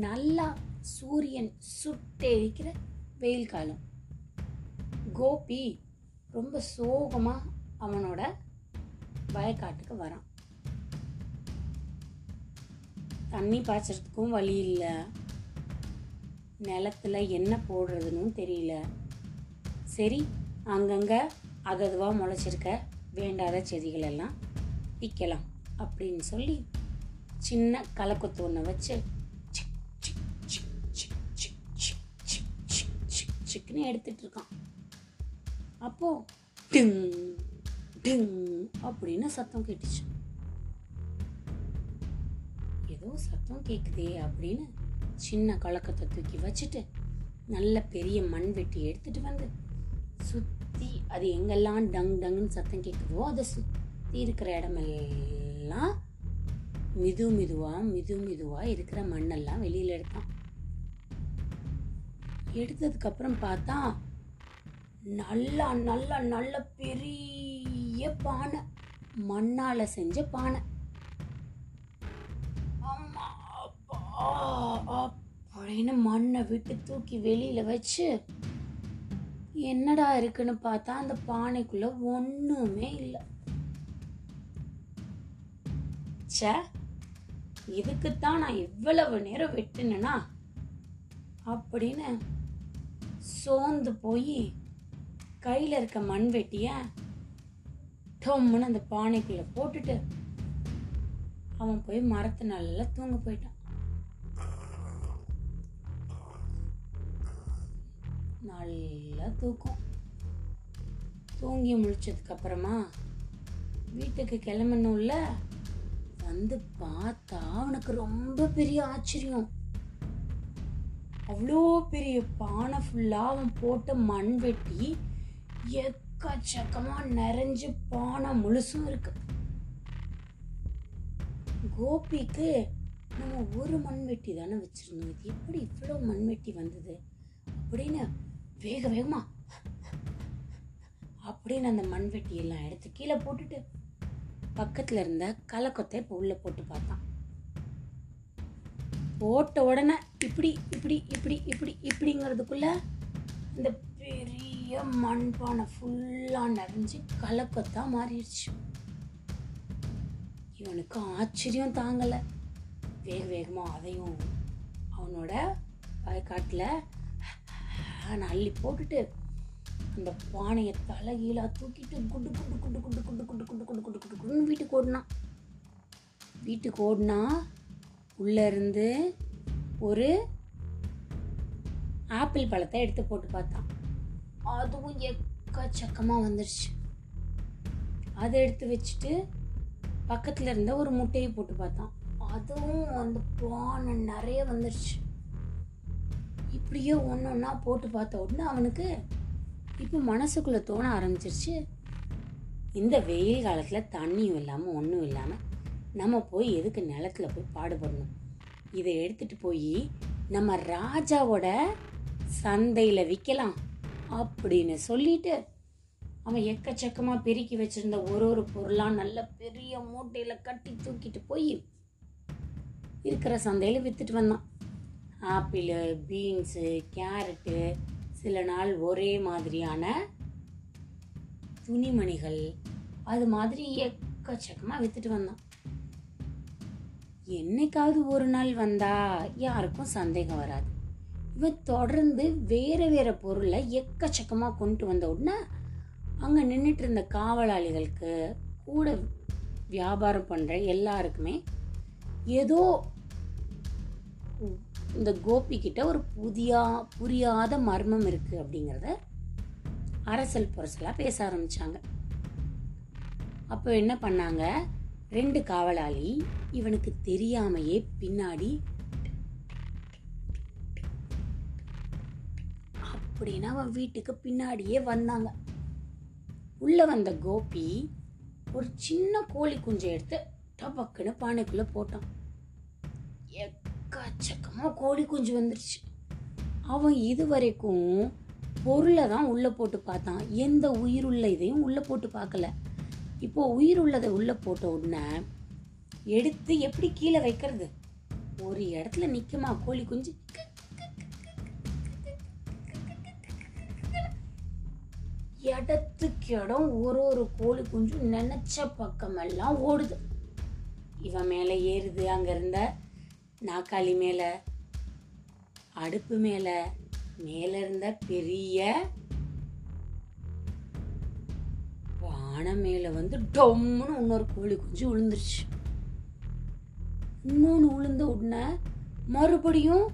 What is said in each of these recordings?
நல்லா சூரியன் சுட்டெரிக்கிற வெயில் காலம். கோபி ரொம்ப சோகமாக அவனோட வயக்காட்டுக்கு வரான். தண்ணி பாய்ச்சறதுக்கும் வழி இல்லை. நிலத்துல என்ன போடுறதுன்னு தெரியல. சரி அங்கங்கே அததுவாக முளைச்சிருக்க வேண்டாத செடிகள் எல்லாம் விற்கலாம் அப்படின்னு சொல்லி சின்ன கலக்கொத்து ஒன்று வச்சு டக்குன்னு எடுத்துட்டு இருக்கான் அப்போ டிங் டிங் அப்படின்னு சத்தம் கேட்டுச்சு. ஏதோ சத்தம் கேட்குதே அப்படின்னு சின்ன கலக்கத்தை தூக்கி வச்சுட்டு நல்ல பெரிய மண் வெட்டி எடுத்துட்டு வந்து சுத்தி அது எங்கெல்லாம் டங் டங்குன்னு சத்தம் கேட்குதோ அதை சுத்தி இருக்கிற இடமெல்லாம் மிது மிதுவா மிது மிதுவா இருக்கிற மண்ணெல்லாம் வெளியில எடுத்தான். எடுத்ததுக்கப்புறம் பார்த்தா நல்லா நல்லா நல்ல பெரிய பானை. மண்ணால் செஞ்ச பானை. அம்மா, அப்பா, அப்படின்னு மண்ணை விட்டு தூக்கி வெளியில் வச்சு என்னடா இருக்குன்னு பார்த்தா அந்த பானைக்குள்ள ஒன்றுமே இல்லை. சே இதுக்குத்தான் நான் இவ்வளவு நேரம் வெட்டினேனா? அப்படின்னு சோர்ந்து போய் கையில் இருக்க மண் வெட்டிய டொம்முன்னு அந்த பானைக்குள்ள போட்டுட்டு அவன் போய் மரத்து நல்லா தூங்க போயிட்டான். நல்லா தூக்கம். தூங்கி முழிச்சதுக்கப்புறமா வீட்டுக்கு கிளம்பணும்ல வந்து பார்த்தா அவனுக்கு ரொம்ப பெரிய ஆச்சரியம். அவ்வளோ பெரிய பானை ஃபுல்லாக அவன் போட்ட மண் வெட்டி எக்கச்சக்கமாக நிறைஞ்சு பானை முழுசும் இருக்கு. கோபிக்கு நம்ம ஒரு மண்வெட்டி தானே வச்சுருந்தோம். இது எப்படி இவ்வளோ மண்வெட்டி வந்தது? அப்படின்னு வேக வேகமாக அப்படின்னு அந்த மண்வெட்டி எல்லாம் எடுத்து கீழே போட்டுட்டு பக்கத்தில் இருந்த கலக்கத்தை இப்போ உள்ளே போட்டு பார்த்தான். போட்ட உடனே இப்படி இப்படி இப்படி இப்படி இப்படிங்கிறதுக்குள்ள இந்த பெரிய மண்பானை ஃபுல்லாக நிறைஞ்சு கலக்கத்தான் மாறிடுச்சு இவனுக்கு ஆச்சரியம் தாங்கலை வேக வேகமாக அதையும் அவனோட வயக்காட்டில் அள்ளி போட்டுட்டு அந்த பானையை தலைகீழா தூக்கிட்டு குண்டு குண்டு குண்டு குண்டு குண்டு குண்டு குண்டு குண்டு குண்டு குண்டு குண்டு வீட்டுக்கு ஓடினான் வீட்டுக்கு ஓடினா உள்ளேருந்து ஒரு ஆப்பிள் பழத்தை எடுத்து போட்டு பார்த்தான். அதுவும் எக்கச்சக்கமாக வந்துடுச்சு அதை எடுத்து வச்சுட்டு பக்கத்தில் இருந்த ஒரு முட்டையை போட்டு பார்த்தான். அதுவும் அந்த பானை நிறைய வந்துடுச்சு இப்படியே ஒன்று ஒன்றா போட்டு பார்த்த உடனே அவனுக்கு இப்போ மனசுக்குள்ளே தோண ஆரம்பிச்சிருச்சு. இந்த வெயில் காலத்தில் தண்ணியும் இல்லாமல் ஒன்றும் இல்லாமல் நம்ம போய் எதுக்கு நிலத்துல போய் பாடுபடணும்? இதை எடுத்துட்டு போய் நம்ம ராஜாவோட சந்தையில் விற்கலாம் அப்படின்னு சொல்லிட்டு அவன் எக்கச்சக்கமாக பெருக்கி வச்சிருந்த ஒரு ஒரு பொருளாக நல்ல பெரிய மூட்டையில் கட்டி தூக்கிட்டு போய் இருக்கிற சந்தையில் விற்றுட்டு வந்தான். ஆப்பிள் பீன்ஸு கேரட்டு சில நாள் ஒரே மாதிரியான துணிமணிகள் அது மாதிரி எக்கச்சக்கமாக விற்றுட்டு வந்தான். என்னைக்காவது ஒரு நாள் வந்தா யாருக்கும் சந்தேகம் வராது. இவன் தொடர்ந்து வேற வேற பொருளை எக்கச்சக்கமாக கொண்டு வந்த உடனே அங்கே நின்றுட்டு இருந்த காவலாளிகளுக்கு கூட வியாபாரம் பண்ணுற எல்லாருக்குமே ஏதோ இந்த கோபி கிட்ட ஒரு புதியா புரியாத மர்மம் இருக்கு அப்படிங்கிறத அரசல் புரசலாக பேச ஆரம்பிச்சாங்க. அப்போ என்ன பண்ணாங்க? ரெண்டு காவலாளி இவனுக்கு தெரியாமையே பின்னாடி அப்படின்னு அவன் வீட்டுக்கு பின்னாடியே வந்தாங்க. உள்ள வந்த கோபி ஒரு சின்ன கோழி குஞ்சை எடுத்து டபக்குன்னு பானைக்குள்ள போட்டான். எக்கச்சக்கமா கோழி குஞ்சு வந்துருச்சு. அவன் இது வரைக்கும் பொருளை தான் உள்ள போட்டு பார்த்தான். எந்த உயிருள்ள இதையும் உள்ள போட்டு பார்க்கல. இப்போ உயிர் உள்ளதை உள்ள போட்ட உடனே எடுத்து எப்படி கீழே வைக்கிறது? ஒரு இடத்துல நிக்குமா? கோழி குஞ்சு. இடத்துக்கு இடம் ஒரு ஒரு கோழி குஞ்சும் நினைச்ச பக்கமெல்லாம் ஓடுது. இவன் மேலே ஏறுது அங்க இருந்த நாக்காளி மேலே அடுப்பு மேலே மேலே இருந்த பெரிய மனை மேலே வந்து டொம்னு இன்னொரு கோழி குஞ்சு விழுந்துருச்சு இன்னொன்று விழுந்த உடனே மறுபடியும்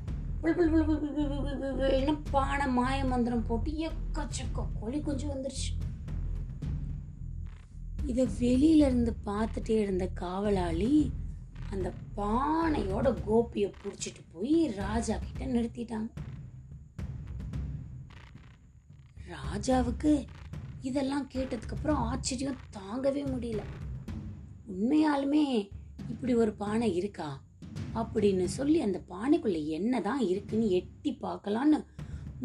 பானை மாய மந்திரம் போட்டு எக்கச்சக்க கோழி குஞ்சு வந்துருச்சு. இதை வெளியில இருந்து பார்த்துட்டே இருந்த காவலாளி அந்த பானையோட கோபியை பிடிச்சிட்டு போய் ராஜா கிட்ட நிறுத்திட்டாங்க. ராஜாவுக்கு இதெல்லாம் கேட்டதுக்கப்புறம் ஆச்சரியம் தாங்கவே முடியல. உண்மையாலுமே இப்படி ஒரு பானை இருக்கா? அப்படின்னு சொல்லி அந்த பானைக்குள்ள என்னதான் இருக்குன்னு எட்டி பார்க்கலான்னு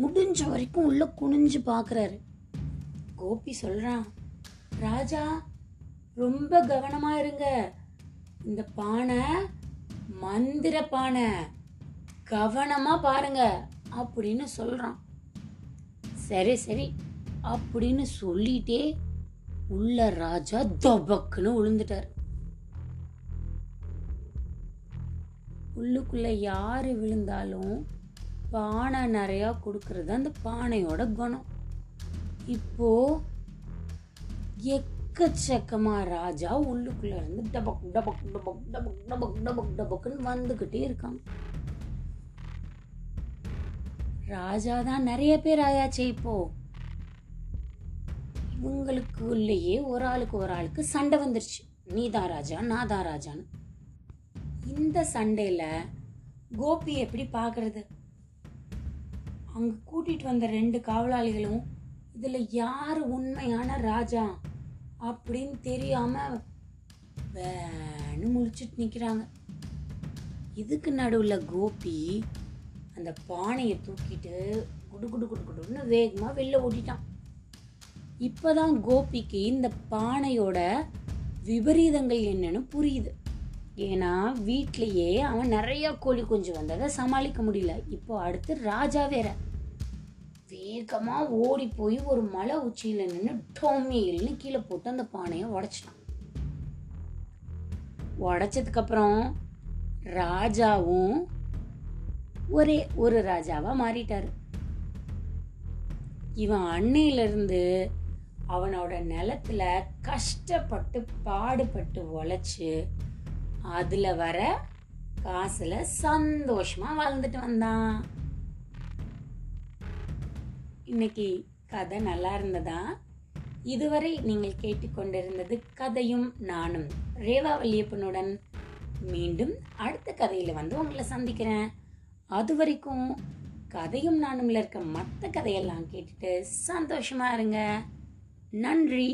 முடிஞ்ச வரைக்கும் உள்ள குனிஞ்சு பார்க்கறாரு. கோபி சொல்கிறான் ராஜா ரொம்ப கவனமாக இருங்க. இந்த பானை மந்திர பானை. கவனமாக பாருங்க. அப்படின்னு சொல்கிறான் சரி சரி. அப்படின்னு சொல்லிட்டே உள்ள ராஜா தபக்குன்னு விழுந்துட்டார். உள்ளுக்குள்ள யாரு விழுந்தாலும் பானை நிறையா கொடுக்கறது அந்த பானையோட குணம். இப்போ எக்கச்சக்கமா ராஜா உள்ளுக்குள்ள இருந்து டபக் டபக் டபக் டபக் டபக் டபக் டபக்குன்னு வந்துகிட்டே இருக்காங்க. ராஜா தான் நிறைய பேர் ஆயாச்சே உங்களுக்கு உள்ளேயே ஒரு ஆளுக்கு ஒரு ஆளுக்கு சண்டை வந்துருச்சு. நீதா ராஜா நாதா ராஜான்னு. இந்த சண்டையில கோபி எப்படி பார்க்கறது அங்க கூட்டிட்டு வந்த ரெண்டு காவலாளிகளும் இதுல யாரு உண்மையான ராஜா? அப்படின்னு தெரியாம வேணு முழிச்சிட்டு நிக்கிறாங்க. இதுக்கு நடுவுல கோபி அந்த பானையை தூக்கிட்டு குடு குடு குடு குடுன்னு வேகமா வெளில ஓட்டிட்டான். இப்போதான் கோபிக்கு இந்த பானையோட விபரீதங்கள் என்னன்னு புரியுது. ஏன்னா வீட்லேயே அவன் நிறைய கோழி குஞ்சு வந்ததை சமாளிக்க முடியல. இப்போ அடுத்து ராஜா வேற. வேகமாக ஓடி போய் ஒரு மலை உச்சியில் நின்று டோமியல்னு கீழே போட்டு அந்த பானையை உடச்சிட்டான். உடச்சதுக்கப்புறம் ராஜாவும் ஒரே ஒரு ராஜாவாக மாறிட்டார். இவன் அன்னையிலிருந்து அவனோட நிலத்துல கஷ்டப்பட்டு பாடுபட்டு உழைச்சு அதுல வர காசுல சந்தோஷமா வாழ்ந்துட்டு வந்தான். இன்னைக்கு கதை நல்லா இருந்ததா? இதுவரை நீங்கள் கேட்டுக்கொண்டிருந்தது கதையும் நானும் ரேவா வல்லியப்பனுடன். மீண்டும் அடுத்த கதையில வந்து உங்களை சந்திக்கிறேன். அது வரைக்கும் கதையும் நானும்ல இருக்க மற்ற கதையெல்லாம் கேட்டுட்டு சந்தோஷமா இருங்க. நன்றி